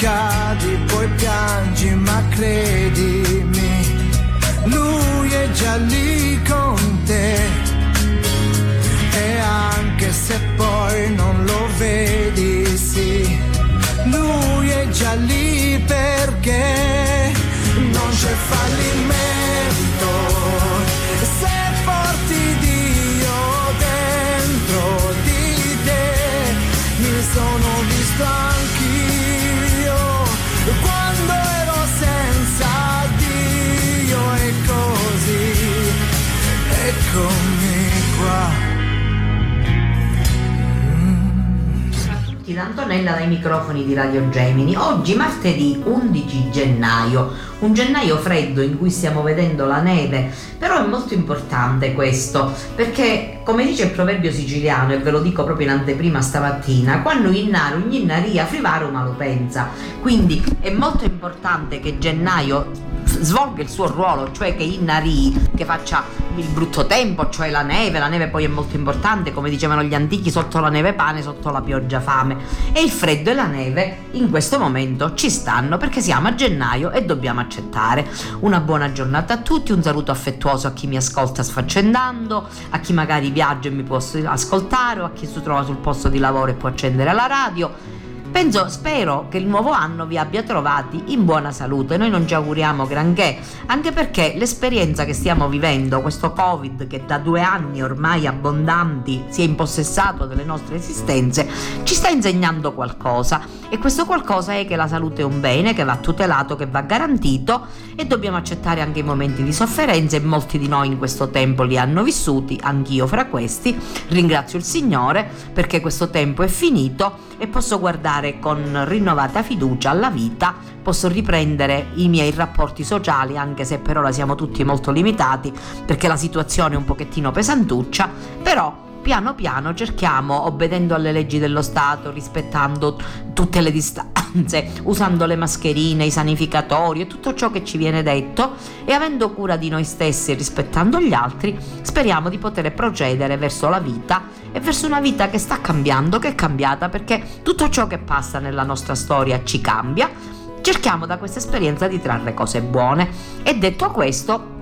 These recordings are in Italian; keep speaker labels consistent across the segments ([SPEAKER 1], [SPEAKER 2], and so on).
[SPEAKER 1] cadi, poi piangi, ma credimi, lui è già lì con te. E anche se poi non lo vedi, sì, lui è già lì perché non c'è fallimento.
[SPEAKER 2] Antonella dai microfoni di Radio Gemini. Oggi martedì 11 gennaio, un gennaio freddo in cui stiamo vedendo la neve, però è molto importante questo, perché come dice il proverbio siciliano, e ve lo dico proprio in anteprima stamattina, quando innaro ogni naria frivaro ma lo pensa. Quindi è molto importante che gennaio svolga il suo ruolo, cioè che innari, che faccia il brutto tempo, cioè la neve, la neve poi è molto importante, come dicevano gli antichi, sotto la neve pane, sotto la pioggia fame. E il freddo e la neve in questo momento ci stanno perché siamo a gennaio e dobbiamo accettare. Una buona giornata a tutti, un saluto affettuoso a chi mi ascolta sfaccendando, a chi magari viaggia e mi può ascoltare o a chi si trova sul posto di lavoro e può accendere la radio Penso, spero che il nuovo anno vi abbia trovati in buona salute. Noi non ci auguriamo granché, anche perché l'esperienza che stiamo vivendo, questo Covid che da due anni ormai abbondanti si è impossessato delle nostre esistenze, ci sta insegnando qualcosa. E questo qualcosa è che la salute è un bene che va tutelato, che va garantito e dobbiamo accettare anche i momenti di sofferenza e molti di noi in questo tempo li hanno vissuti, anch'io fra questi. Ringrazio il Signore perché questo tempo è finito e posso guardare con rinnovata fiducia alla vita, posso riprendere i miei rapporti sociali, anche se per ora siamo tutti molto limitati perché la situazione è un pochettino pesantuccia, però piano piano cerchiamo, obbedendo alle leggi dello Stato, rispettando tutte le distanze, usando le mascherine, i sanificatori e tutto ciò che ci viene detto e avendo cura di noi stessi e rispettando gli altri, speriamo di poter procedere verso la vita e verso una vita che sta cambiando, che è cambiata perché tutto ciò che passa nella nostra storia ci cambia. Cerchiamo da questa esperienza di trarre cose buone e detto questo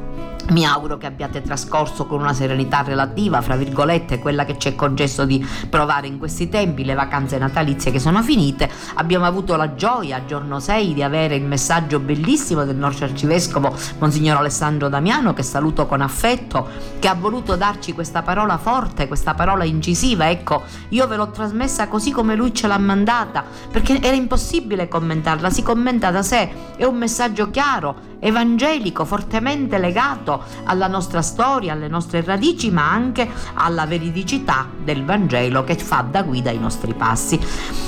[SPEAKER 2] mi auguro che abbiate trascorso con una serenità relativa, fra virgolette, quella che ci è concesso di provare in questi tempi, le vacanze natalizie che sono finite. Abbiamo avuto la gioia, giorno 6, di avere il messaggio bellissimo del nostro arcivescovo Monsignor Alessandro Damiano, che saluto con affetto, che ha voluto darci questa parola forte, questa parola incisiva. Ecco, io ve l'ho trasmessa così come lui ce l'ha mandata, perché era impossibile commentarla, si commenta da sé. È un messaggio chiaro, evangelico, fortemente legato alla nostra storia, alle nostre radici, ma anche alla veridicità del Vangelo che fa da guida ai nostri passi.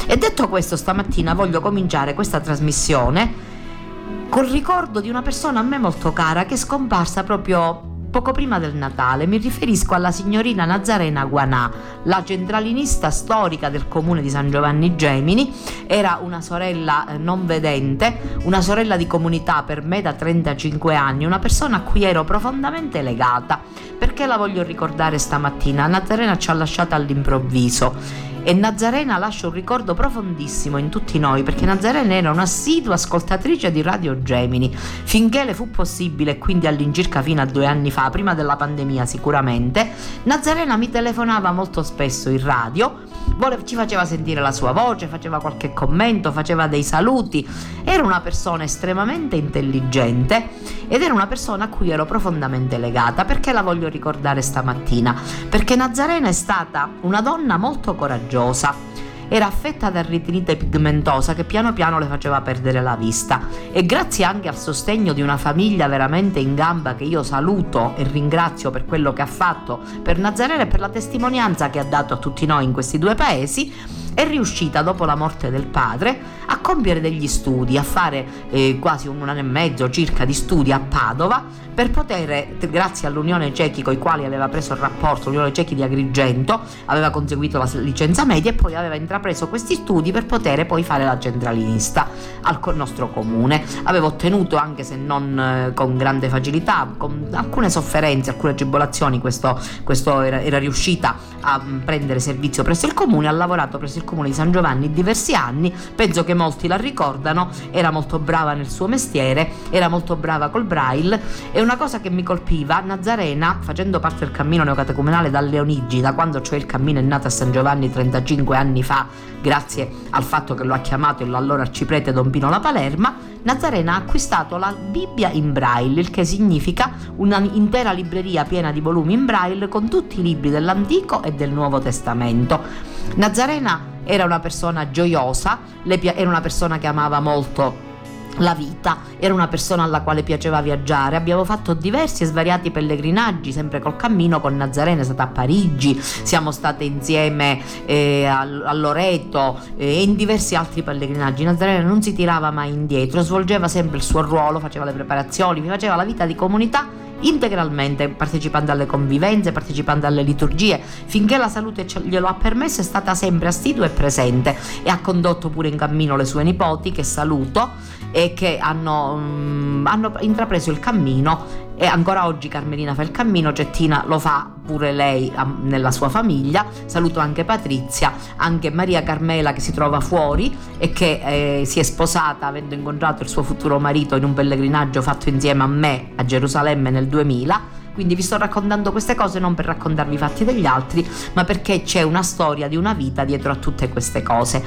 [SPEAKER 2] E detto questo, stamattina voglio cominciare questa trasmissione col ricordo di una persona a me molto cara che è scomparsa proprio Poco prima del Natale mi riferisco alla signorina Nazarena Guanà, la centralinista storica del comune di San Giovanni Gemini, era una sorella eh, non vedente, una sorella di comunità per me da 35 anni, una persona a cui ero profondamente legata. Perché la voglio ricordare stamattina? Nazarena ci ha lasciata all'improvviso e Nazarena lascia un ricordo profondissimo in tutti noi perché Nazarena era un'assidua ascoltatrice di Radio Gemini finché le fu possibile, quindi all'incirca fino a due anni fa, prima della pandemia sicuramente. Nazarena mi telefonava molto spesso in radio ci faceva sentire la sua voce, faceva qualche commento, faceva dei saluti. Era una persona estremamente intelligente ed era una persona a cui ero profondamente legata. Perché la voglio ricordare stamattina? Perché Nazarena è stata una donna molto coraggiosa era affetta da retinite pigmentosa che piano piano le faceva perdere la vista. E grazie anche al sostegno di una famiglia veramente in gamba che io saluto e ringrazio per quello che ha fatto per Nazarena e per la testimonianza che ha dato a tutti noi in questi due paesi, è riuscita dopo la morte del padre a compiere degli studi, a fare eh, quasi un anno e mezzo circa di studi a Padova per poter, grazie all'Unione Cechi con i quali aveva preso il rapporto, l'Unione Cechi di Agrigento, aveva conseguito la licenza media e poi aveva intrapreso questi studi per poter poi fare la centralinista al nostro comune. Aveva ottenuto, anche se non eh, con grande facilità, con alcune sofferenze, alcune tribolazioni, questo, questo era, era, riuscita a mm, prendere servizio presso il comune, ha lavorato presso il comune di San Giovanni diversi anni, penso che molti la ricordano, era molto brava nel suo mestiere, era molto brava col braille e una cosa che mi colpiva, Nazarena, facendo parte del cammino neocatecumenale da Leonigi, da quando cioè il cammino è nato a San Giovanni 35 anni fa, grazie al fatto che lo ha chiamato l'allora arciprete Don Pino La Palerma, Nazarena ha acquistato la Bibbia in braille, il che significa un'intera libreria piena di volumi in braille con tutti i libri dell'Antico e del Nuovo Testamento. Nazarena era una persona gioiosa, era una persona che amava molto la vita, era una persona alla quale piaceva viaggiare, abbiamo fatto diversi e svariati pellegrinaggi, sempre col cammino con Nazarena, è stata a Parigi, siamo state insieme eh, a, Loreto eh, e in diversi altri pellegrinaggi. Nazarena non si tirava mai indietro, svolgeva sempre il suo ruolo, faceva le preparazioni, faceva la vita di comunità integralmente partecipando alle convivenze, partecipando alle liturgie, finché la salute glielo ha permesso è stata sempre assidua e presente e ha condotto pure in cammino le sue nipoti che saluto e che hanno, um, hanno intrapreso il cammino e ancora oggi Carmelina fa il cammino, Cettina lo fa pure lei um, nella sua famiglia, saluto anche Patrizia, anche Maria Carmela che si trova fuori e che eh, si è sposata avendo incontrato il suo futuro marito in un pellegrinaggio fatto insieme a me a Gerusalemme nel 2000 quindi vi sto raccontando queste cose non per raccontarvi i fatti degli altri, ma perché c'è una storia di una vita dietro a tutte queste cose.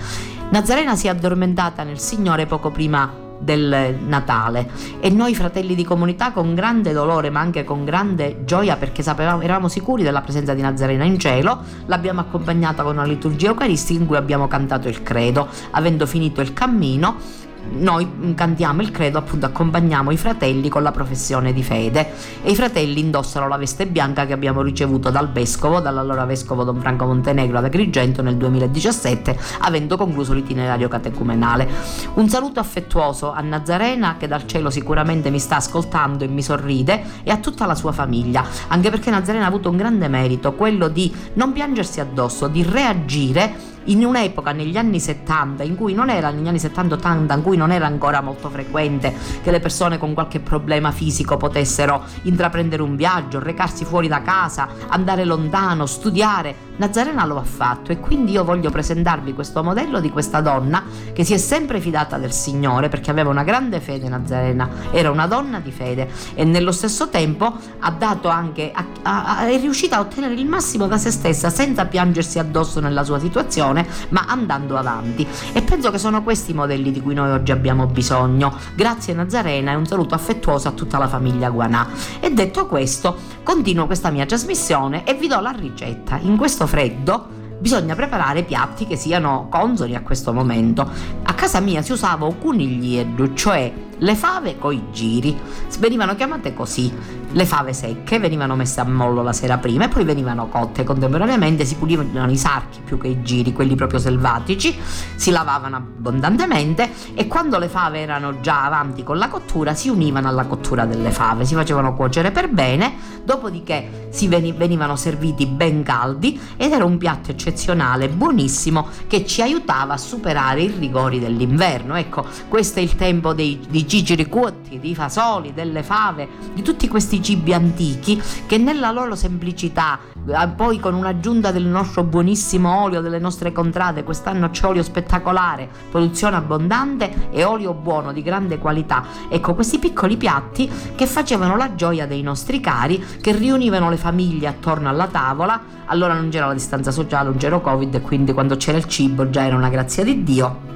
[SPEAKER 2] Nazarena si è addormentata nel Signore poco prima del Natale. E noi fratelli di comunità con grande dolore ma anche con grande gioia perché sapevamo, eravamo sicuri della presenza di Nazarena in cielo, l'abbiamo accompagnata con una liturgia eucaristica in cui abbiamo cantato il credo, avendo finito il cammino noi cantiamo il credo, appunto accompagniamo i fratelli con la professione di fede e i fratelli indossano la veste bianca che abbiamo ricevuto dal vescovo, dall'allora vescovo Don Franco Montenegro ad Agrigento nel 2017, avendo concluso l'itinerario catecumenale. Un saluto affettuoso a Nazarena che dal cielo sicuramente mi sta ascoltando e mi sorride e a tutta la sua famiglia, anche perché Nazarena ha avuto un grande merito, quello di non piangersi addosso, di reagire in un'epoca negli anni 70 in cui non era negli anni 70-80 in cui non era ancora molto frequente che le persone con qualche problema fisico potessero intraprendere un viaggio, recarsi fuori da casa, andare lontano, studiare. Nazarena lo ha fatto e quindi io voglio presentarvi questo modello di questa donna che si è sempre fidata del Signore perché aveva una grande fede Nazarena, era una donna di fede e nello stesso tempo ha dato anche, a, a, è riuscita a ottenere il massimo da se stessa senza piangersi addosso nella sua situazione situazione, ma andando avanti. E penso che sono questi i modelli di cui noi oggi abbiamo bisogno. Grazie Nazarena e un saluto affettuoso a tutta la famiglia Guanà. E detto questo, continuo questa mia trasmissione e vi do la ricetta. In questo freddo bisogna preparare piatti che siano consoni a questo momento. A casa mia si usava un coniglietto, cioè le fave coi giri. Venivano chiamate così. Le fave secche venivano messe a mollo la sera prima e poi venivano cotte contemporaneamente, si pulivano i sarchi più che i giri, quelli proprio selvatici, si lavavano abbondantemente e quando le fave erano già avanti con la cottura si univano alla cottura delle fave, si facevano cuocere per bene, dopodiché si venivano serviti ben caldi ed era un piatto eccezionale, buonissimo, che ci aiutava a superare i rigori dell'inverno. Ecco, questo è il tempo dei, dei gigiri cuotti, di fasoli, delle fave, di tutti questi cibi antichi che nella loro semplicità, eh, poi con un'aggiunta del nostro buonissimo olio delle nostre contrade, quest'anno c'è olio spettacolare, produzione abbondante e olio buono di grande qualità. Ecco, questi piccoli piatti che facevano la gioia dei nostri cari, che riunivano le famiglie attorno alla tavola, allora non c'era la distanza sociale, non c'era Covid quindi quando c'era il cibo già era una grazia di Dio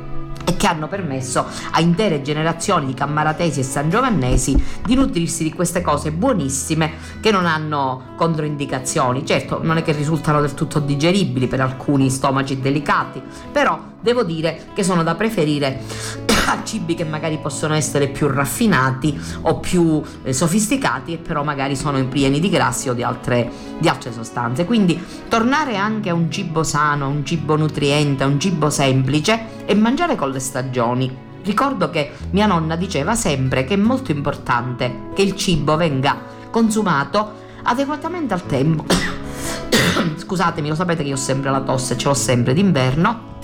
[SPEAKER 2] e che hanno permesso a intere generazioni di cammaratesi e sangiovannesi di nutrirsi di queste cose buonissime che non hanno controindicazioni. Certo, non è che risultano del tutto digeribili per alcuni stomaci delicati, però devo dire che sono da preferire a cibi che magari possono essere più raffinati o più eh, sofisticati e però magari sono pieni di grassi o di altre, di altre sostanze. Quindi tornare anche a un cibo sano, un cibo nutriente, un cibo semplice e mangiare con le stagioni. Ricordo che mia nonna diceva sempre che è molto importante che il cibo venga consumato adeguatamente al tempo. Scusatemi, lo sapete che io ho sempre la tosse, ce l'ho sempre d'inverno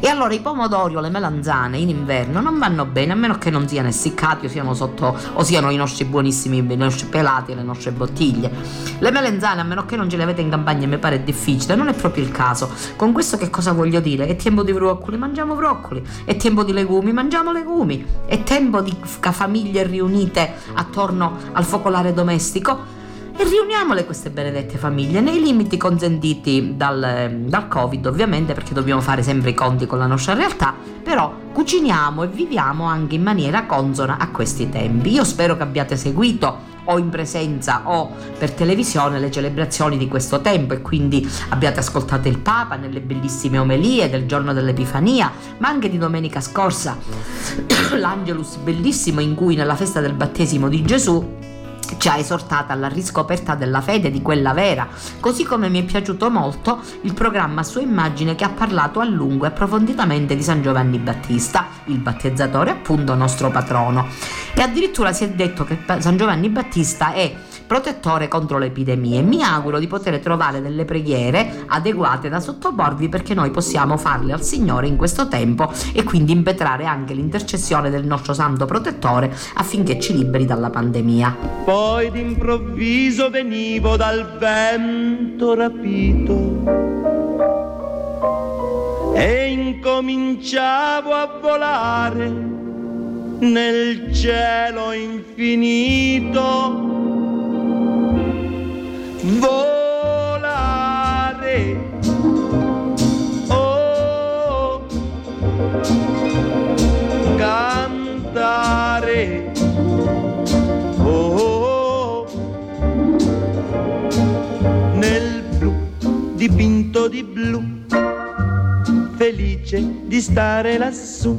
[SPEAKER 2] e allora i pomodori o le melanzane in inverno non vanno bene a meno che non siano essiccati o siano sotto o siano i nostri buonissimi i nostri pelati le nostre bottiglie. Le melanzane a meno che non ce le avete in campagna mi pare difficile, non è proprio il caso. Con questo che cosa voglio dire? È tempo di broccoli, mangiamo broccoli, è tempo di legumi, mangiamo legumi, è tempo di famiglie riunite attorno al focolare domestico riuniamole queste benedette famiglie nei limiti consentiti dal, dal Covid ovviamente perché dobbiamo fare sempre i conti con la nostra realtà, però cuciniamo e viviamo anche in maniera consona a questi tempi. Io spero che abbiate seguito o in presenza o per televisione le celebrazioni di questo tempo e quindi abbiate ascoltato il Papa nelle bellissime omelie del giorno dell'Epifania, ma anche di domenica scorsa l'Angelus bellissimo in cui nella festa del battesimo di Gesù ci ha esortata alla riscoperta della fede, di quella vera, così come mi è piaciuto molto il programma a sua immagine che ha parlato a lungo e approfonditamente di San Giovanni Battista, il battezzatore appunto nostro patrono. E addirittura si è detto che San Giovanni Battista è protettore contro le epidemie. Mi auguro di poter trovare delle preghiere adeguate da sottoporvi perché noi possiamo farle al Signore in questo tempo e quindi impetrare anche l'intercessione del nostro santo protettore affinché ci liberi dalla pandemia.
[SPEAKER 3] Poi d'improvviso venivo dal vento rapito e incominciavo a volare nel cielo infinito volare. Oh. Oh, nel blu dipinto di blu, felice di stare lassù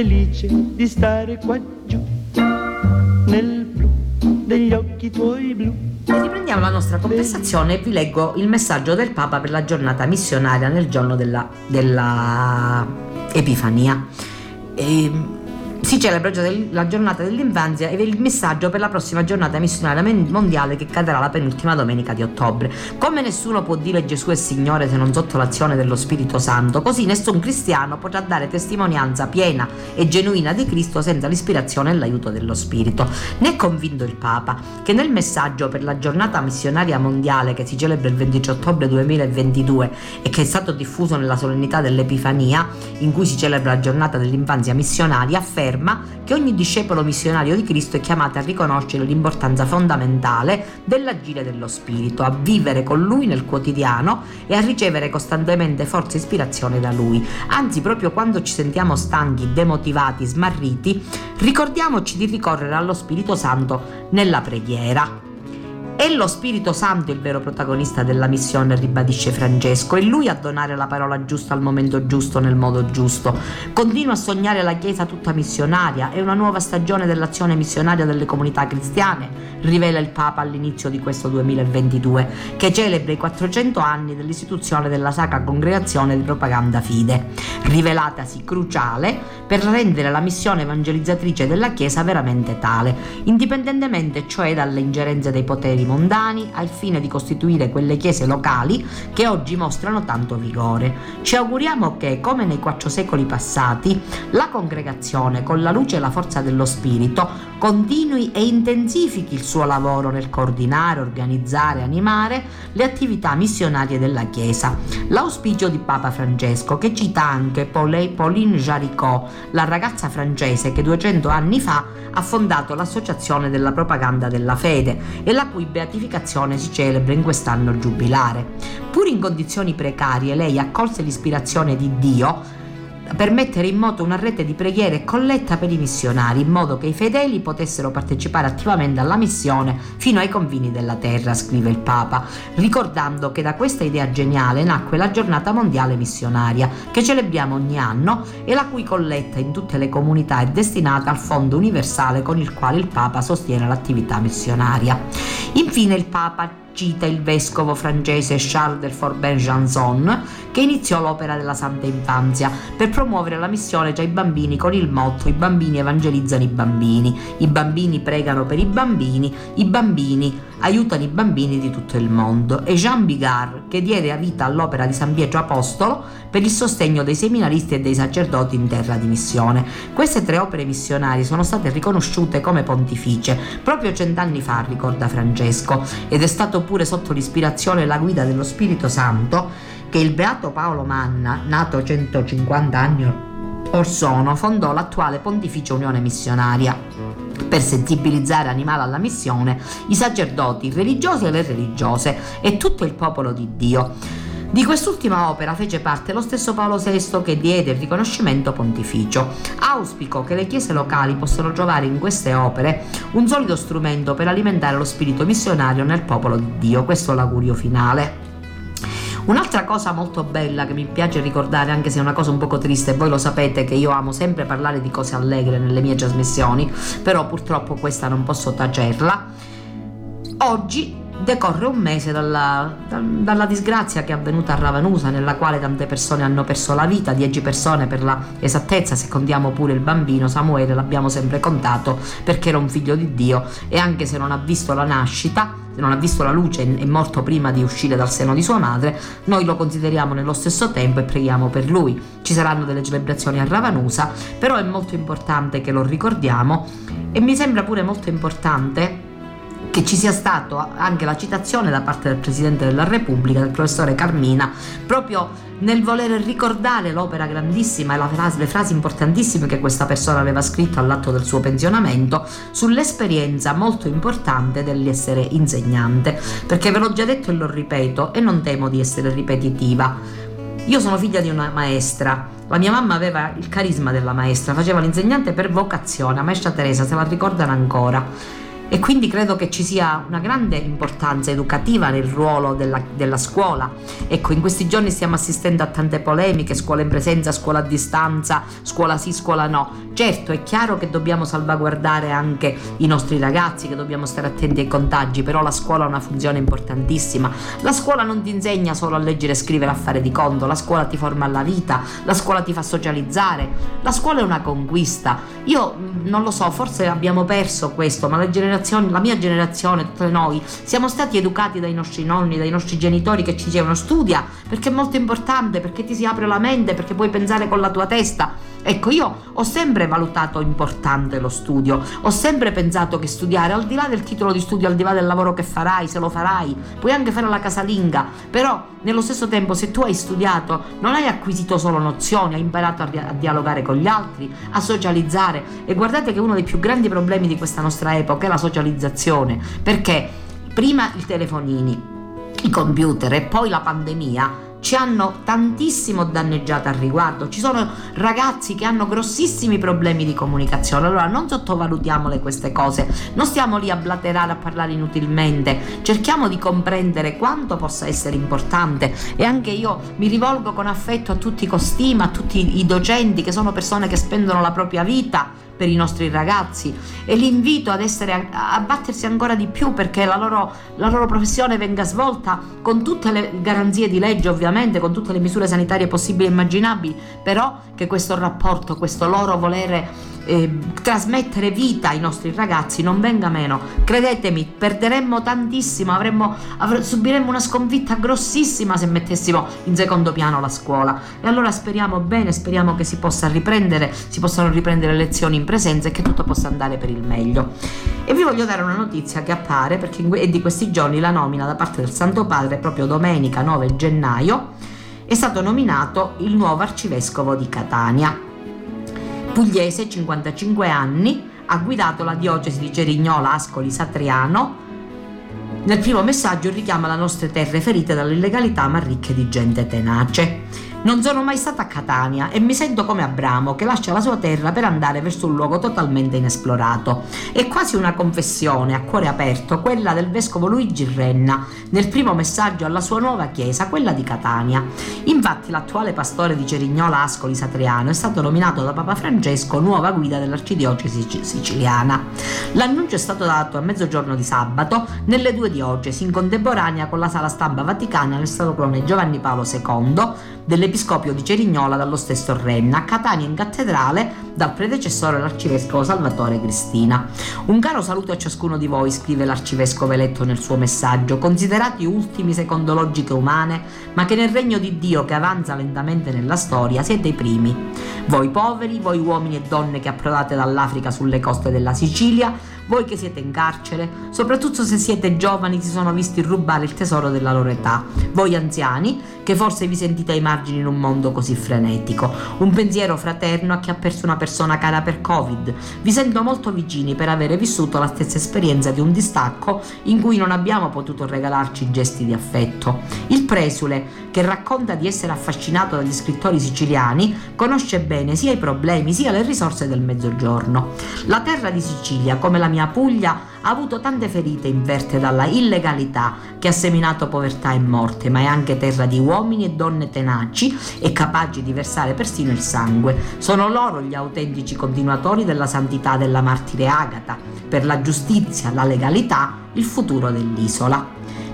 [SPEAKER 3] felice di stare qua giù, nel blu degli occhi tuoi blu.
[SPEAKER 2] riprendiamo la nostra conversazione e vi leggo il messaggio del Papa per la giornata missionaria nel giorno della, della Epifania. E, ehm, si celebra la giornata dell'infanzia e il messaggio per la prossima giornata missionaria mondiale che cadrà la penultima domenica di ottobre. Come nessuno può dire Gesù è Signore se non sotto l'azione dello Spirito Santo, così nessun cristiano potrà dare testimonianza piena e genuina di Cristo senza l'ispirazione e l'aiuto dello Spirito. Ne è convinto il Papa che nel messaggio per la giornata missionaria mondiale che si celebra il 20 ottobre 2022 e che è stato diffuso nella solennità dell'Epifania, in cui si celebra la giornata dell'infanzia missionaria, afferma afferma che ogni discepolo missionario di Cristo è chiamato a riconoscere l'importanza fondamentale dell'agire dello Spirito, a vivere con Lui nel quotidiano e a ricevere costantemente forza e ispirazione da Lui. Anzi, proprio quando ci sentiamo stanchi, demotivati, smarriti, ricordiamoci di ricorrere allo Spirito Santo nella preghiera. È lo Spirito Santo il vero protagonista della missione, ribadisce Francesco, è lui a donare la parola giusta al momento giusto, nel modo giusto. Continua a sognare la Chiesa tutta missionaria, è una nuova stagione dell'azione missionaria delle comunità cristiane, rivela il Papa all'inizio di questo 2022, che celebra i 400 anni dell'istituzione della Sacra Congregazione di Propaganda Fide, rivelatasi cruciale per rendere la missione evangelizzatrice della Chiesa veramente tale, indipendentemente cioè dalle ingerenze dei poteri mondani, al fine di costituire quelle chiese locali che oggi mostrano tanto vigore. Ci auguriamo che, come nei quattro secoli passati, la congregazione, con la luce e la forza dello Spirito, continui e intensifichi il suo lavoro nel coordinare, organizzare e animare le attività missionarie della Chiesa. L'auspicio di Papa Francesco, che cita anche Pauline Jaricot, la ragazza francese che 200 anni fa ha fondato l'Associazione della Propaganda della Fede e la cui beatificazione si celebra in quest'anno giubilare. Pur in condizioni precarie, lei accolse l'ispirazione di Dio per mettere in moto una rete di preghiere e colletta per i missionari, in modo che i fedeli potessero partecipare attivamente alla missione fino ai confini della terra, scrive il Papa, ricordando che da questa idea geniale nacque la giornata mondiale missionaria, che celebriamo ogni anno e la cui colletta in tutte le comunità è destinata al fondo universale con il quale il Papa sostiene l'attività missionaria. Infine il Papa cita il vescovo francese Charles del Forbin Janson, che iniziò l'opera della Santa Infanzia per promuovere la missione già ai bambini con il motto I bambini evangelizzano i bambini, i bambini pregano per i bambini, i bambini aiutano i bambini di tutto il mondo e Jean Bigard che diede vita all'opera di San Pietro Apostolo per il sostegno dei seminaristi e dei sacerdoti in terra di missione. Queste tre opere missionarie sono state riconosciute come pontificie proprio cent'anni fa, ricorda Francesco, ed è stato pure sotto l'ispirazione e la guida dello Spirito Santo che il beato Paolo Manna, nato 150 anni or sono, fondò l'attuale Pontificia Unione Missionaria per sensibilizzare animali alla missione i sacerdoti, i religiosi e le religiose e tutto il popolo di Dio. Di quest'ultima opera fece parte lo stesso Paolo VI che diede il riconoscimento pontificio. Auspico che le chiese locali possano trovare in queste opere un solido strumento per alimentare lo spirito missionario nel popolo di Dio. Questo è l'augurio finale. Un'altra cosa molto bella che mi piace ricordare, anche se è una cosa un poco triste, voi lo sapete che io amo sempre parlare di cose allegre nelle mie trasmissioni, però purtroppo questa non posso tacerla. Oggi decorre un mese dalla, dalla, disgrazia che è avvenuta a Ravanusa, nella quale tante persone hanno perso la vita, 10 persone per la esattezza, se contiamo pure il bambino Samuele, l'abbiamo sempre contato perché era un figlio di Dio e anche se non ha visto la nascita, non ha visto la luce, è morto prima di uscire dal seno di sua madre, noi lo consideriamo nello stesso tempo e preghiamo per lui. Ci saranno delle celebrazioni a Ravanusa, però è molto importante che lo ricordiamo e mi sembra pure molto importante che ci sia stata anche la citazione da parte del Presidente della Repubblica, del professore Carmina, proprio nel voler ricordare l'opera grandissima e frase, le frasi importantissime che questa persona aveva scritto all'atto del suo pensionamento sull'esperienza molto importante dell'essere insegnante. Perché ve l'ho già detto e lo ripeto e non temo di essere ripetitiva. Io sono figlia di una maestra, la mia mamma aveva il carisma della maestra, faceva l'insegnante per vocazione, la maestra Teresa se la ricordano ancora e quindi credo che ci sia una grande importanza educativa nel ruolo della, della, scuola. Ecco, in questi giorni stiamo assistendo a tante polemiche, scuola in presenza, scuola a distanza, scuola sì, scuola no. Certo, è chiaro che dobbiamo salvaguardare anche i nostri ragazzi, che dobbiamo stare attenti ai contagi, però la scuola ha una funzione importantissima. La scuola non ti insegna solo a leggere, scrivere, a fare di conto, la scuola ti forma alla vita, la scuola ti fa socializzare, la scuola è una conquista. Io mm, non lo so, forse abbiamo perso questo, ma le generazioni generazione, la mia generazione, tutte noi, siamo stati educati dai nostri nonni, dai nostri genitori che ci dicevano studia perché è molto importante, perché ti si apre la mente, perché puoi pensare con la tua testa. Ecco, io ho sempre valutato importante lo studio, ho sempre pensato che studiare, al di là del titolo di studio, al di là del lavoro che farai, se lo farai, puoi anche fare la casalinga, però nello stesso tempo se tu hai studiato non hai acquisito solo nozioni, hai imparato a, di- a dialogare con gli altri, a socializzare. E guardate che uno dei più grandi problemi di questa nostra epoca è la socializzazione, perché prima i telefonini, i computer e poi la pandemia ci hanno tantissimo danneggiato al riguardo. Ci sono ragazzi che hanno grossissimi problemi di comunicazione. Allora non sottovalutiamole queste cose, non stiamo lì a blaterare, a parlare inutilmente. Cerchiamo di comprendere quanto possa essere importante e anche io mi rivolgo con affetto a tutti i costima, a tutti i docenti che sono persone che spendono la propria vita per i nostri ragazzi e li invito ad essere, a battersi ancora di più perché la loro, la loro professione venga svolta con tutte le garanzie di legge ovviamente, con tutte le misure sanitarie possibili e immaginabili, però che questo rapporto, questo loro volere eh, trasmettere vita ai nostri ragazzi non venga meno. Credetemi, perderemmo tantissimo, avremmo, avre, subiremmo una sconfitta grossissima se mettessimo in secondo piano la scuola. E allora speriamo bene, speriamo che si possa riprendere, si possano riprendere lezioni in presenza e che tutto possa andare per il meglio. E vi voglio dare una notizia che appare perché è di questi giorni la nomina da parte del Santo Padre, proprio domenica 9 gennaio, è stato nominato il nuovo arcivescovo di Catania pugliese, 55 anni, ha guidato la diocesi di Cerignola, Ascoli, Satriano. Nel primo messaggio richiama le nostre terre ferite dall'illegalità ma ricche di gente tenace. Non sono mai stata a Catania e mi sento come Abramo che lascia la sua terra per andare verso un luogo totalmente inesplorato. È quasi una confessione a cuore aperto, quella del vescovo Luigi Renna, nel primo messaggio alla sua nuova chiesa, quella di Catania. Infatti l'attuale pastore di Cerignola Ascoli Satriano è stato nominato da Papa Francesco nuova guida dell'arcidiocesi siciliana. L'annuncio è stato dato a mezzogiorno di sabato nelle due diocesi, in contemporanea con la sala stampa vaticana nel Stato Clone Giovanni Paolo II dell'Episcopio di Cerignola dallo stesso Renna, a Catania in cattedrale dal predecessore l'arcivescovo Salvatore Cristina. Un caro saluto a ciascuno di voi, scrive l'arcivescovo eletto nel suo messaggio, considerati ultimi secondo logiche umane, ma che nel regno di Dio che avanza lentamente nella storia siete i primi. Voi poveri, voi uomini e donne che approdate dall'Africa sulle coste della Sicilia, voi che siete in carcere, soprattutto se siete giovani si sono visti rubare il tesoro della loro età, voi anziani che forse vi sentite ai margini in un mondo così frenetico, un pensiero fraterno a chi ha perso una persona cara per Covid, vi sento molto vicini per avere vissuto la stessa esperienza di un distacco in cui non abbiamo potuto regalarci gesti di affetto. Il presule, che racconta di essere affascinato dagli scrittori siciliani, conosce bene sia i problemi sia le risorse del mezzogiorno. La terra di Sicilia, come la mia mia Puglia ha avuto tante ferite inverte dalla illegalità che ha seminato povertà e morte, ma è anche terra di uomini e donne tenaci e capaci di versare persino il sangue. Sono loro gli autentici continuatori della santità della martire Agata, per la giustizia, la legalità, il futuro dell'isola.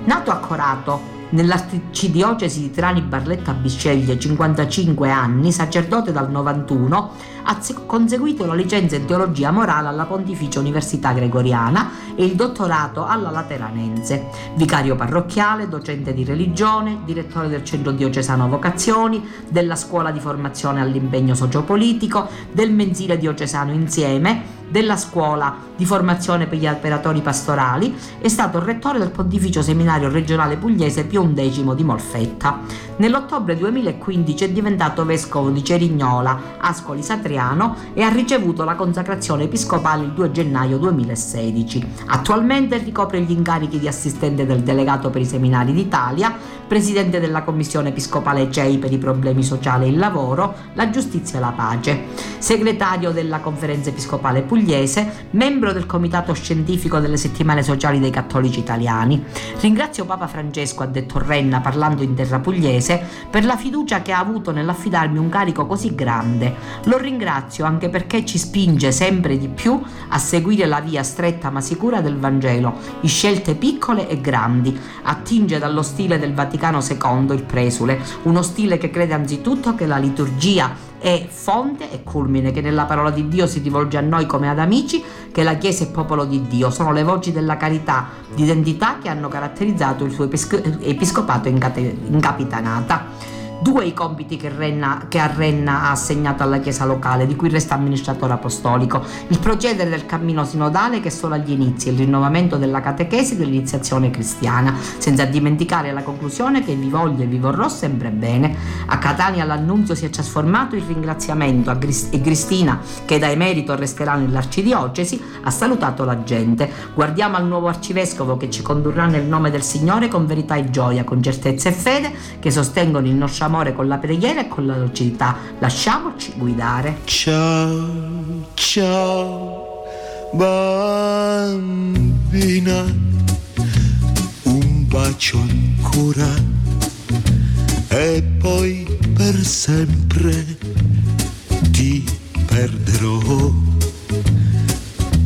[SPEAKER 2] Nato a Corato, nell'arcidiocesi di Trani Barletta Bisceglie, 55 anni, sacerdote dal 91, ha conseguito la licenza in teologia morale alla Pontificia Università Gregoriana e il dottorato alla Lateranense. Vicario parrocchiale, docente di religione, direttore del Centro Diocesano Vocazioni, della Scuola di Formazione all'impegno sociopolitico, del mensile diocesano Insieme, della scuola di formazione per gli operatori pastorali, è stato rettore del Pontificio Seminario Regionale Pugliese Pio X di Molfetta. Nell'ottobre 2015 è diventato vescovo di Cerignola, Ascoli Satriano e ha ricevuto la consacrazione episcopale il 2 gennaio 2016. Attualmente ricopre gli incarichi di assistente del delegato per i seminari d'Italia, presidente della Commissione Episcopale CEI per i problemi sociali e il lavoro, la giustizia e la pace, segretario della Conferenza Episcopale Pugliese, membro del Comitato Scientifico delle Settimane Sociali dei Cattolici Italiani. Ringrazio Papa Francesco, ha detto Renna parlando in terra pugliese, per la fiducia che ha avuto nell'affidarmi un carico così grande. Lo ringrazio anche perché ci spinge sempre di più a seguire la via stretta ma sicura del Vangelo, in scelte piccole e grandi. Attinge dallo stile del Vaticano II il presule, uno stile che crede anzitutto che la liturgia è fonte e culmine, che nella parola di Dio si rivolge a noi come ad amici, che la Chiesa è popolo di Dio, sono le voci della carità, di identità che hanno caratterizzato il suo episcopato in, capitanata. Due i compiti che, Renna, che a Renna ha assegnato alla Chiesa locale, di cui resta amministratore apostolico. Il procedere del cammino sinodale che è solo agli inizi, il rinnovamento della catechesi e dell'iniziazione cristiana, senza dimenticare la conclusione che vi voglio e vi vorrò sempre bene. A Catania l'annunzio si è trasformato in ringraziamento a e Cristina, che da emerito resterà nell'arcidiocesi, ha salutato la gente. Guardiamo al nuovo arcivescovo che ci condurrà nel nome del Signore con verità e gioia, con certezza e fede, che sostengono il nostro amore con la preghiera e con la lucidità. Lasciamoci guidare.
[SPEAKER 4] Ciao, ciao, bambina, un bacio ancora e poi per sempre ti perderò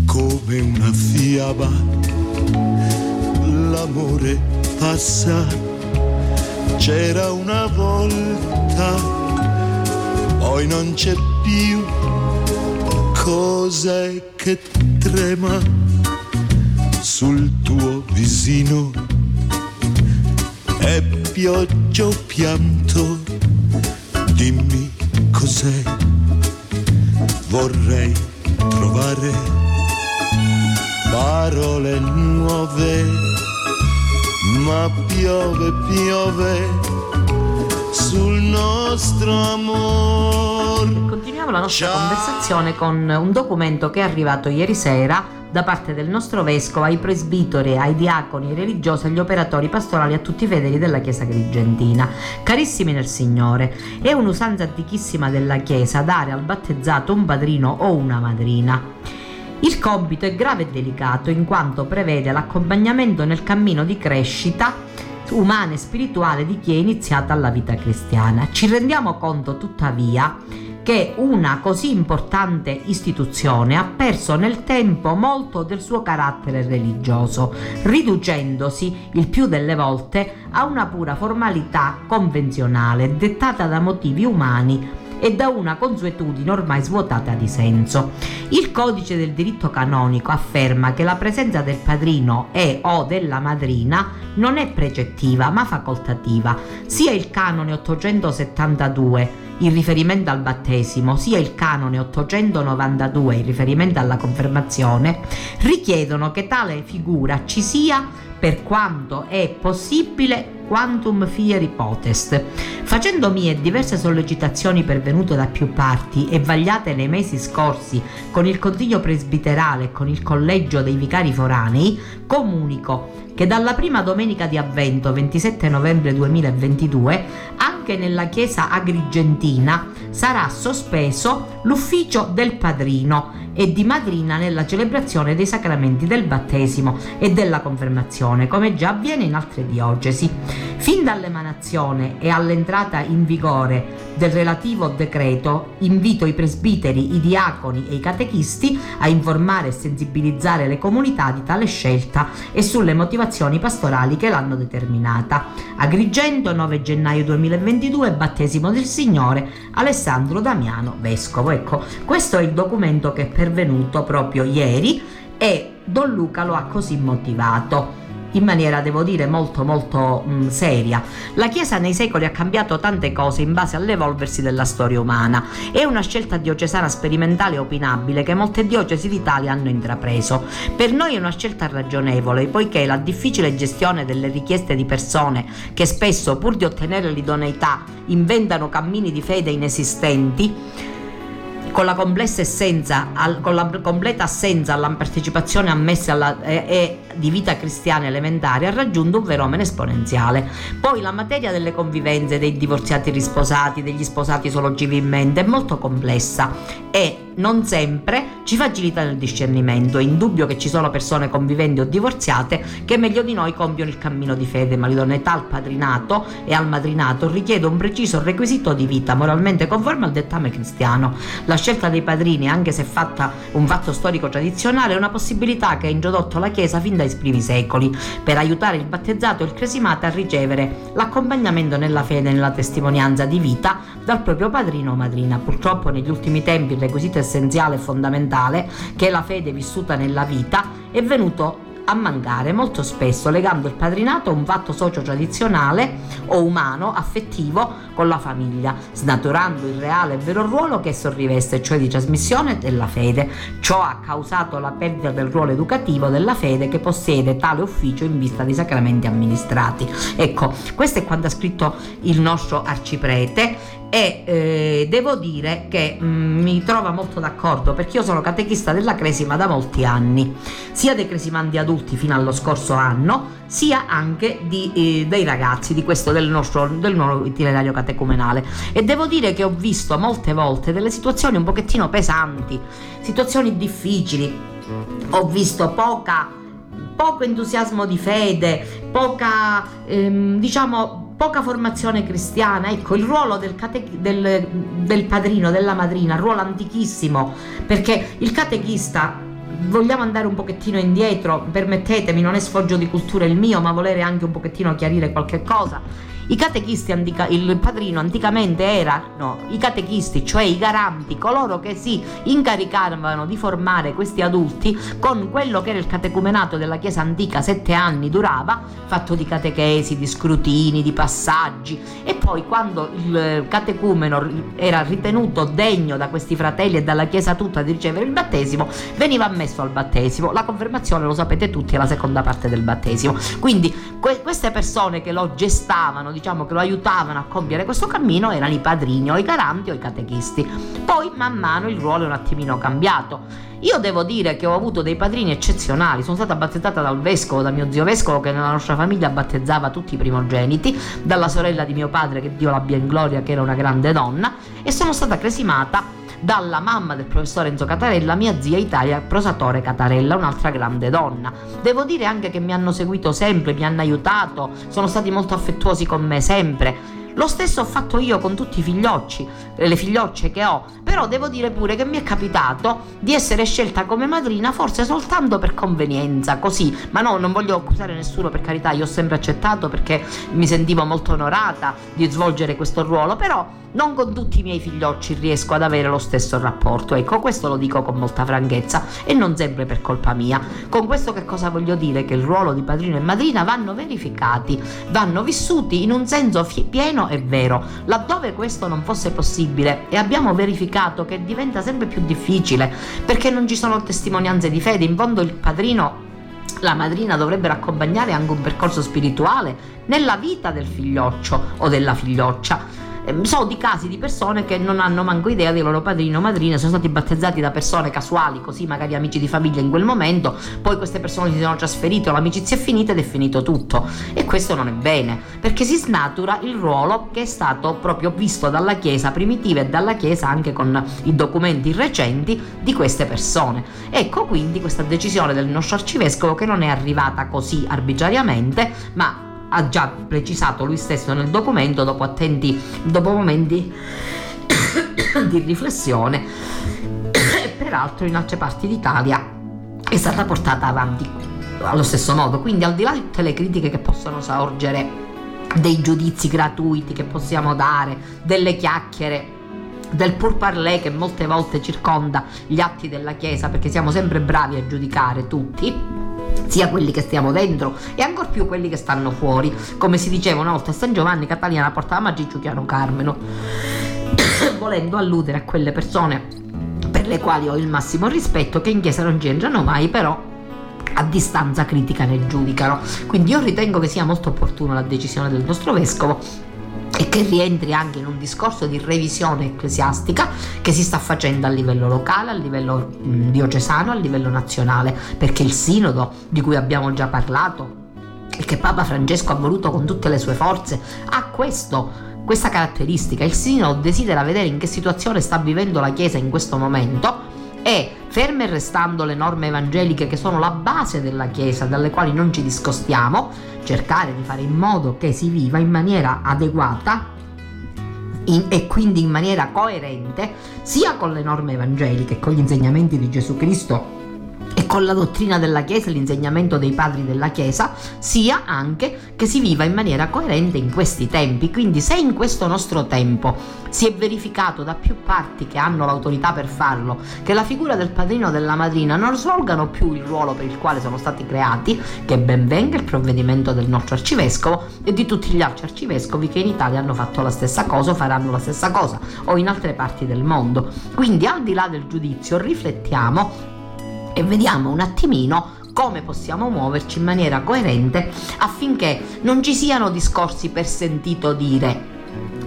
[SPEAKER 4] come una fiaba. L'amore passa c'era una volta, poi non c'è più. Cos'è che trema sul tuo visino? È pioggia o pianto? Dimmi cos'è. Vorrei trovare parole nuove ma piove, piove sul nostro amore.
[SPEAKER 2] Continuiamo la nostra conversazione con un documento che è arrivato ieri sera da parte del nostro vescovo ai presbitori, ai diaconi, ai religiosi, agli operatori pastorali, a tutti i fedeli della Chiesa Grigentina. Carissimi nel Signore, è un'usanza antichissima della Chiesa dare al battezzato un padrino o una madrina. Il compito è grave e delicato in quanto prevede l'accompagnamento nel cammino di crescita umana e spirituale di chi è iniziata alla vita cristiana. Ci rendiamo conto tuttavia che una così importante istituzione ha perso nel tempo molto del suo carattere religioso, riducendosi il più delle volte a una pura formalità convenzionale dettata da motivi umani e da una consuetudine ormai svuotata di senso. Il codice del diritto canonico afferma che la presenza del padrino e o della madrina non è precettiva ma facoltativa. Sia il canone 872 in riferimento al battesimo, sia il canone 892 in riferimento alla confermazione, richiedono che tale figura ci sia per quanto è possibile quantum fieri potest. Facendo mie diverse sollecitazioni pervenute da più parti e vagliate nei mesi scorsi con il Consiglio presbiterale e con il Collegio dei Vicari Foranei, comunico che dalla prima domenica di avvento 27 novembre 2022 anche nella chiesa agrigentina sarà sospeso l'ufficio del padrino e di madrina nella celebrazione dei sacramenti del battesimo e della confermazione, come già avviene in altre diocesi. Fin dall'emanazione e all'entrata in vigore del relativo decreto, invito i presbiteri, i diaconi e i catechisti a informare e sensibilizzare le comunità di tale scelta e sulle motivazioni pastorali che l'hanno determinata. Agrigento, 9 gennaio 2022, battesimo del Signore, Alessandro Damiano, vescovo. Ecco, questo è il documento che pervenuto proprio ieri e Don Luca lo ha così motivato in maniera, devo dire, molto molto mh, mm, seria. La Chiesa nei secoli ha cambiato tante cose in base all'evolversi della storia umana. È una scelta diocesana sperimentale e opinabile che molte diocesi d'Italia hanno intrapreso. Per noi è una scelta ragionevole, poiché la difficile gestione delle richieste di persone che spesso, pur di ottenere l'idoneità, inventano cammini di fede inesistenti, con la, essenza, con la completa assenza alla partecipazione ammessa alla, e, e di vita cristiana elementare ha raggiunto un fenomeno esponenziale. Poi la materia delle convivenze, dei divorziati risposati, degli sposati solo civilmente è molto complessa e non sempre ci facilita nel discernimento. È indubbio che ci sono persone conviventi o divorziate che meglio di noi compiono il cammino di fede, ma l'idoneità al padrinato e al madrinato richiede un preciso requisito di vita moralmente conforme al dettame cristiano. La scelta dei padrini, anche se fatta un fatto storico tradizionale, è una possibilità che ha introdotto la Chiesa fin dai primi secoli per aiutare il battezzato e il cresimato a ricevere l'accompagnamento nella fede e nella testimonianza di vita dal proprio padrino o madrina. Purtroppo negli ultimi tempi il requisito essenziale e fondamentale, che è la fede vissuta nella vita, è venuto a mancare molto spesso legando il padrinato a un fatto socio-tradizionale o umano, affettivo con la famiglia, snaturando il reale e vero ruolo che esso riveste, cioè di trasmissione della fede. Ciò ha causato la perdita del ruolo educativo della fede che possiede tale ufficio in vista dei sacramenti amministrati. Ecco, questo è quanto ha scritto il nostro arciprete e eh, devo dire che mh, mm, mi trova molto d'accordo perché io sono catechista della Cresima da molti anni, sia dei cresimandi adulti fino allo scorso anno, sia anche di, eh, dei ragazzi di questo del nostro del nuovo itinerario catecumenale e devo dire che ho visto molte volte delle situazioni un pochettino pesanti, situazioni difficili. Ho visto poca poco entusiasmo di fede, poca ehm, diciamo poca formazione cristiana, ecco il ruolo del, cate- del, del padrino, della madrina, ruolo antichissimo, perché il catechista vogliamo andare un pochettino indietro, permettetemi, non è sfoggio di cultura il mio, ma volere anche un pochettino chiarire qualche cosa. I catechisti, antica, il padrino anticamente erano i catechisti, cioè i garanti, coloro che si incaricavano di formare questi adulti con quello che era il catecumenato della Chiesa antica, sette anni durava, fatto di catechesi, di scrutini, di passaggi e poi quando il catecumeno era ritenuto degno da questi fratelli e dalla Chiesa tutta di ricevere il battesimo, veniva ammesso al battesimo. La confermazione, lo sapete tutti, è la seconda parte del battesimo. Quindi que- queste persone che lo gestavano, diciamo che lo aiutavano a compiere questo cammino erano i padrini o i garanti o i catechisti. Poi man mano il ruolo è un attimino cambiato. Io devo dire che ho avuto dei padrini eccezionali, sono stata battezzata dal vescovo, da mio zio vescovo che nella nostra famiglia battezzava tutti i primogeniti, dalla sorella di mio padre che Dio l'abbia in gloria che era una grande donna e sono stata cresimata dalla mamma del professor Enzo Catarella, mia zia Italia Prosatore Catarella, un'altra grande donna. Devo dire anche che mi hanno seguito sempre, mi hanno aiutato, sono stati molto affettuosi con me sempre. Lo stesso ho fatto io con tutti i figliocci, le figliocce che ho, però devo dire pure che mi è capitato di essere scelta come madrina forse soltanto per convenienza, così, ma no, non voglio accusare nessuno per carità, io ho sempre accettato perché mi sentivo molto onorata di svolgere questo ruolo, però non con tutti i miei figliocci riesco ad avere lo stesso rapporto. Ecco, questo lo dico con molta franchezza e non sempre per colpa mia. Con questo che cosa voglio dire? Che il ruolo di padrino e madrina vanno verificati, vanno vissuti in un senso pieno e vero. Laddove questo non fosse possibile e abbiamo verificato che diventa sempre più difficile perché non ci sono testimonianze di fede, in fondo il padrino la madrina dovrebbero accompagnare anche un percorso spirituale nella vita del figlioccio o della figlioccia so di casi di persone che non hanno manco idea dei loro padrini o madrine, sono stati battezzati da persone casuali, così magari amici di famiglia in quel momento, poi queste persone si sono trasferite, l'amicizia è finita ed è finito tutto. E questo non è bene, perché si snatura il ruolo che è stato proprio visto dalla Chiesa primitiva e dalla Chiesa anche con i documenti recenti di queste persone. Ecco quindi questa decisione del nostro arcivescovo che non è arrivata così arbitrariamente, ma ha già precisato lui stesso nel documento dopo attenti dopo momenti di riflessione. E peraltro in altre parti d'Italia è stata portata avanti allo stesso modo. Quindi al di là di tutte le critiche che possono sorgere dei giudizi gratuiti che possiamo dare delle chiacchiere del pur parlé che molte volte circonda gli atti della Chiesa perché siamo sempre bravi a giudicare tutti sia quelli che stiamo dentro e ancor più quelli che stanno fuori. Come si diceva una volta a San Giovanni, Catalina portava Magiccio Chiaro Carmeno, volendo alludere a quelle persone per le quali ho il massimo rispetto, che in chiesa non ci entrano mai, però a distanza critica ne giudicano. Quindi io ritengo che sia molto opportuna la decisione del nostro vescovo e che rientri anche in un discorso di revisione ecclesiastica che si sta facendo a livello locale, a livello mh, diocesano, a livello nazionale, perché il sinodo di cui abbiamo già parlato e che Papa Francesco ha voluto con tutte le sue forze ha questo questa caratteristica. Il sinodo desidera vedere in che situazione sta vivendo la Chiesa in questo momento e ferme restando le norme evangeliche che sono la base della Chiesa, dalle quali non ci discostiamo, cercare di fare in modo che si viva in maniera adeguata in, e quindi in maniera coerente sia con le norme evangeliche, con gli insegnamenti di Gesù Cristo con la dottrina della Chiesa e l'insegnamento dei padri della Chiesa, sia anche che si viva in maniera coerente in questi tempi. Quindi se in questo nostro tempo si è verificato da più parti che hanno l'autorità per farlo che la figura del padrino o della madrina non svolgano più il ruolo per il quale sono stati creati, che ben venga il provvedimento del nostro arcivescovo e di tutti gli altri arcivescovi che in Italia hanno fatto la stessa cosa o faranno la stessa cosa o in altre parti del mondo. Quindi al di là del giudizio riflettiamo e vediamo un attimino come possiamo muoverci in maniera coerente affinché non ci siano discorsi per sentito dire,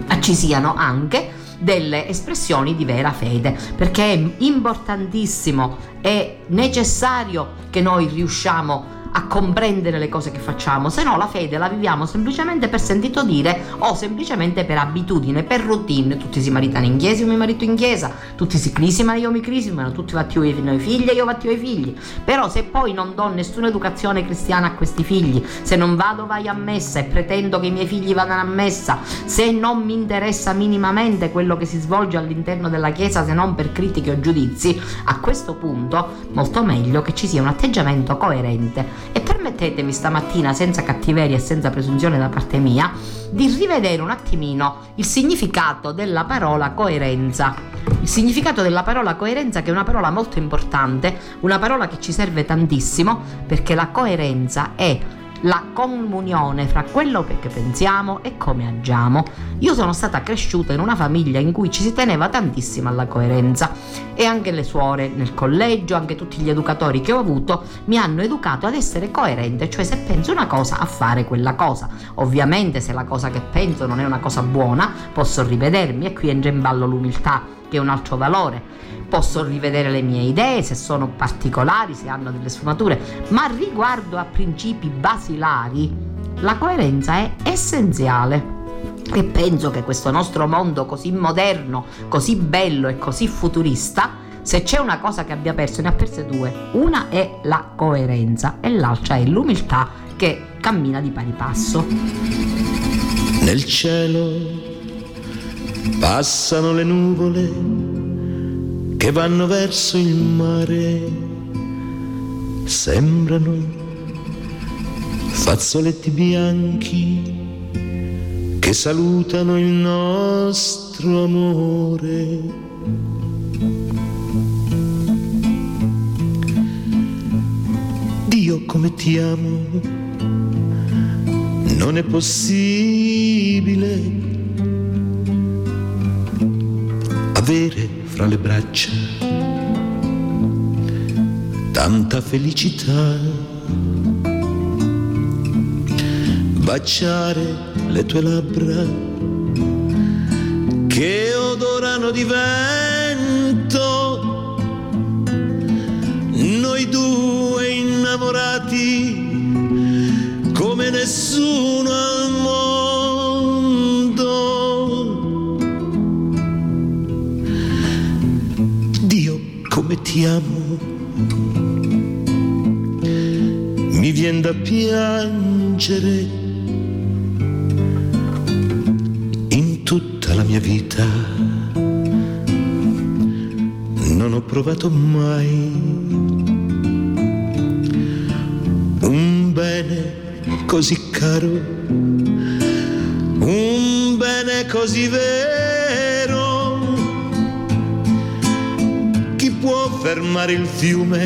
[SPEAKER 2] ma ci siano anche delle espressioni di vera fede, perché è importantissimo e necessario che noi riusciamo a comprendere le cose che facciamo, se no la fede la viviamo semplicemente per sentito dire o semplicemente per abitudine, per routine. Tutti si maritano in chiesa, io mi marito in chiesa, tutti si crisimano, io mi crisimano, tutti vattivo i figli, io vattivo i figli. Però se poi non do nessuna educazione cristiana a questi figli, se non vado vai a messa e pretendo che i miei figli vadano a messa, se non mi interessa minimamente quello che si svolge all'interno della chiesa se non per critiche o giudizi, a questo punto molto meglio che ci sia un atteggiamento coerente permettetemi stamattina, senza cattiveria e senza presunzione da parte mia, di rivedere un attimino il significato della parola coerenza. Il significato della parola coerenza che è una parola molto importante, una parola che ci serve tantissimo perché la coerenza è la comunione fra quello che pensiamo e come agiamo. Io sono stata cresciuta in una famiglia in cui ci si teneva tantissimo alla coerenza e anche le suore nel collegio, anche tutti gli educatori che ho avuto mi hanno educato ad essere coerente, cioè se penso una cosa a fare quella cosa. Ovviamente se la cosa che penso non è una cosa buona, posso rivedermi e qui entra in ballo l'umiltà, che un altro valore posso rivedere le mie idee se sono particolari, se hanno delle sfumature, ma riguardo a principi basilari, la coerenza è essenziale. E penso che questo nostro mondo così moderno, così bello e così futurista, se c'è una cosa che abbia perso, ne ha perse due. Una è la coerenza e l'altra è l'umiltà che cammina di pari passo.
[SPEAKER 3] Nel cielo passano le nuvole che vanno verso il mare sembrano fazzoletti bianchi che salutano il nostro amore. Dio come ti amo, non è possibile avere fra le braccia tanta felicità. Baciare le tue labbra che odorano di vento, noi due innamorati come nessuno come ti amo. Mi viene da piangere in tutta la mia vita. Non ho provato mai un bene così caro, un bene così vero può fermare il fiume.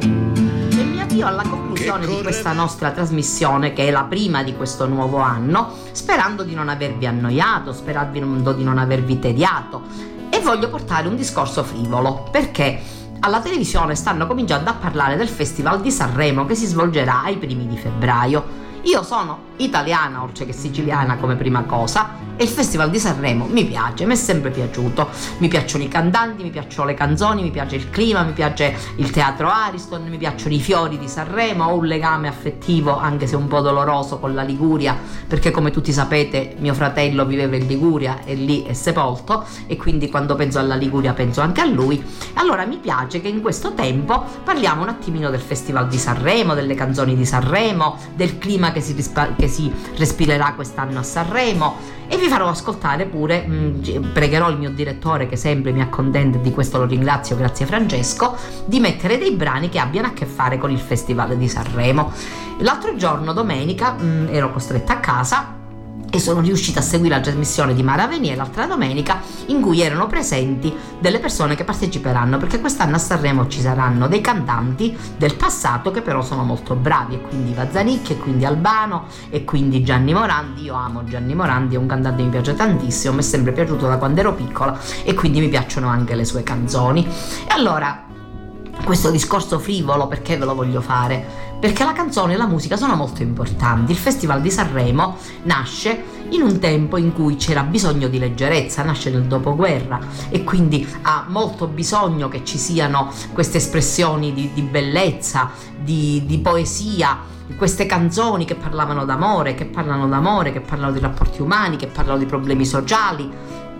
[SPEAKER 2] E mi avvio alla conclusione di questa nostra trasmissione, che è la prima di questo nuovo anno, sperando di non avervi annoiato, sperando di non avervi tediato. E voglio portare un discorso frivolo, perché alla televisione stanno cominciando a parlare del Festival di Sanremo che si svolgerà ai primi di febbraio. Io sono italiana oltre che siciliana come prima cosa e il Festival di Sanremo mi piace, mi è sempre piaciuto. Mi piacciono i cantanti, mi piacciono le canzoni, mi piace il clima, mi piace il teatro Ariston, mi piacciono i fiori di Sanremo, ho un legame affettivo anche se un po' doloroso con la Liguria perché come tutti sapete mio fratello viveva in Liguria e lì è sepolto e quindi quando penso alla Liguria penso anche a lui. Allora mi piace che in questo tempo parliamo un attimino del Festival di Sanremo, delle canzoni di Sanremo, del clima che si, rispa- che si respirerà quest'anno a Sanremo e vi farò ascoltare pure, mh, mm, pregherò il mio direttore che sempre mi accontenta di questo lo ringrazio, grazie Francesco, di mettere dei brani che abbiano a che fare con il Festival di Sanremo. L'altro giorno, domenica, mh, mm, ero costretta a casa e sono riuscita a seguire la trasmissione di Mara Venier l'altra domenica in cui erano presenti delle persone che parteciperanno perché quest'anno a Sanremo ci saranno dei cantanti del passato che però sono molto bravi e quindi Vazzanicchi e quindi Albano e quindi Gianni Morandi. Io amo Gianni Morandi è un cantante che mi piace tantissimo mi è sempre piaciuto da quando ero piccola e quindi mi piacciono anche le sue canzoni. E allora questo discorso frivolo perché ve lo voglio fare? Perché la canzone e la musica sono molto importanti. Il Festival di Sanremo nasce in un tempo in cui c'era bisogno di leggerezza, nasce nel dopoguerra e quindi ha molto bisogno che ci siano queste espressioni di, di bellezza, di, di poesia, queste canzoni che parlavano d'amore, che parlano d'amore, che parlano di rapporti umani, che parlano di problemi sociali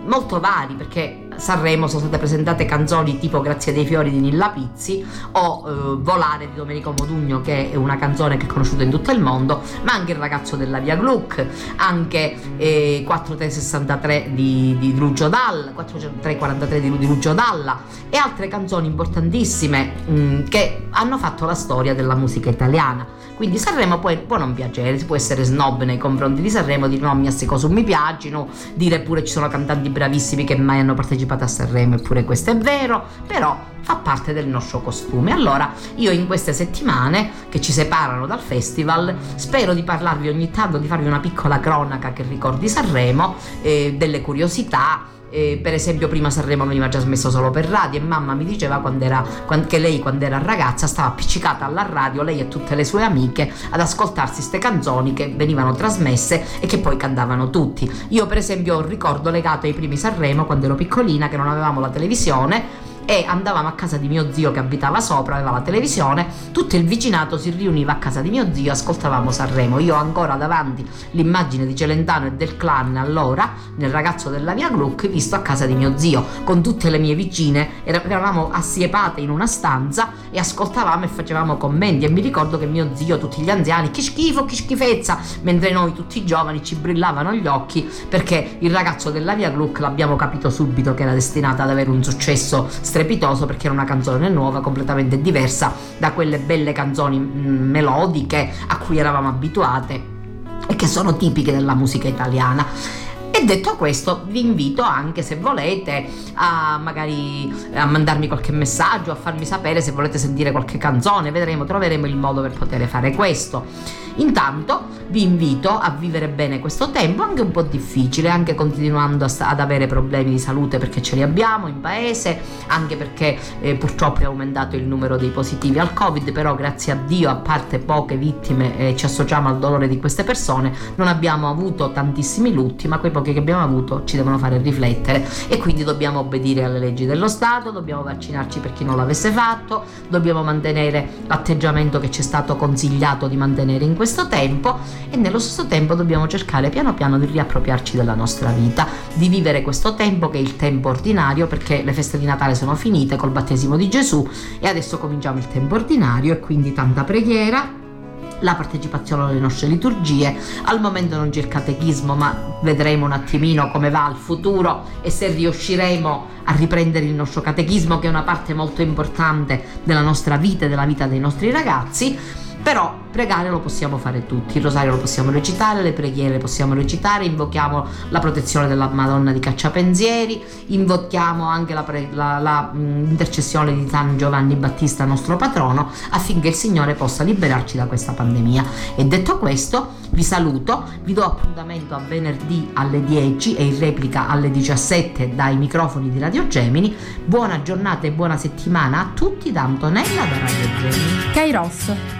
[SPEAKER 2] molto vari perché Sanremo sono state presentate canzoni tipo Grazie dei fiori di Nilla Pizzi o eh, Volare di Domenico Modugno che è una canzone che è conosciuta in tutto il mondo ma anche Il ragazzo della via Gluck anche eh, 4363 di, di Lucio Dalla 4343 di, di Lucio Dalla e altre canzoni importantissime mh, mm, che hanno fatto la storia della musica italiana quindi Sanremo può, può, non piacere, si può essere snob nei confronti di Sanremo, dire no, a me queste cose mi piacciono, dire pure ci sono cantanti bravissimi che mai hanno partecipato a Sanremo, eppure questo è vero, però fa parte del nostro costume. Allora, io in queste settimane che ci separano dal festival, spero di parlarvi ogni tanto, di farvi una piccola cronaca che ricordi Sanremo, eh, delle curiosità eh, per esempio prima Sanremo veniva già smesso solo per radio e mamma mi diceva quando era, quando, che lei quando era ragazza stava appiccicata alla radio, lei e tutte le sue amiche, ad ascoltarsi queste canzoni che venivano trasmesse e che poi cantavano tutti. Io per esempio ho un ricordo legato ai primi Sanremo quando ero piccolina che non avevamo la televisione e andavamo a casa di mio zio che abitava sopra, aveva la televisione, tutto il vicinato si riuniva a casa di mio zio, ascoltavamo Sanremo. Io ancora davanti l'immagine di Celentano e del clan allora, nel ragazzo della via Gluck, visto a casa di mio zio, con tutte le mie vicine, eravamo assiepate in una stanza e ascoltavamo e facevamo commenti. E mi ricordo che mio zio, tutti gli anziani, che schifo, che schifezza, mentre noi tutti i giovani ci brillavano gli occhi perché il ragazzo della via Gluck l'abbiamo capito subito che era destinata ad avere un successo strepitoso perché era una canzone nuova, completamente diversa da quelle belle canzoni mm, melodiche a cui eravamo abituate e che sono tipiche della musica italiana. Detto questo, vi invito anche se volete a magari a mandarmi qualche messaggio, a farmi sapere se volete sentire qualche canzone, vedremo, troveremo il modo per poter fare questo. Intanto vi invito a vivere bene questo tempo, anche un po' difficile, anche continuando ad avere problemi di salute perché ce li abbiamo in paese, anche perché eh, purtroppo è aumentato il numero dei positivi al Covid, però grazie a Dio, a parte poche vittime, eh, ci associamo al dolore di queste persone, non abbiamo avuto tantissimi lutti, ma quei pochi che abbiamo avuto ci devono fare riflettere e quindi dobbiamo obbedire alle leggi dello Stato, dobbiamo vaccinarci per chi non l'avesse fatto, dobbiamo mantenere l'atteggiamento che ci è stato consigliato di mantenere in questo tempo e nello stesso tempo dobbiamo cercare piano piano di riappropriarci della nostra vita, di vivere questo tempo che è il tempo ordinario perché le feste di Natale sono finite col battesimo di Gesù e adesso cominciamo il tempo ordinario e quindi tanta preghiera la partecipazione alle nostre liturgie. Al momento non c'è il catechismo, ma vedremo un attimino come va il futuro e se riusciremo a riprendere il nostro catechismo, che è una parte molto importante della nostra vita e della vita dei nostri ragazzi. Però pregare lo possiamo fare tutti, il rosario lo possiamo recitare, le preghiere le possiamo recitare, invochiamo la protezione della Madonna di Cacciapensieri, invochiamo anche la, la, la mh, intercessione di San Giovanni Battista, nostro patrono, affinché il Signore possa liberarci da questa pandemia. E detto questo, vi saluto, vi do appuntamento a venerdì alle 10 e in replica alle 17 dai microfoni di Radio Gemini. Buona giornata e buona settimana a tutti da Antonella da Radio Gemini.
[SPEAKER 5] Kairos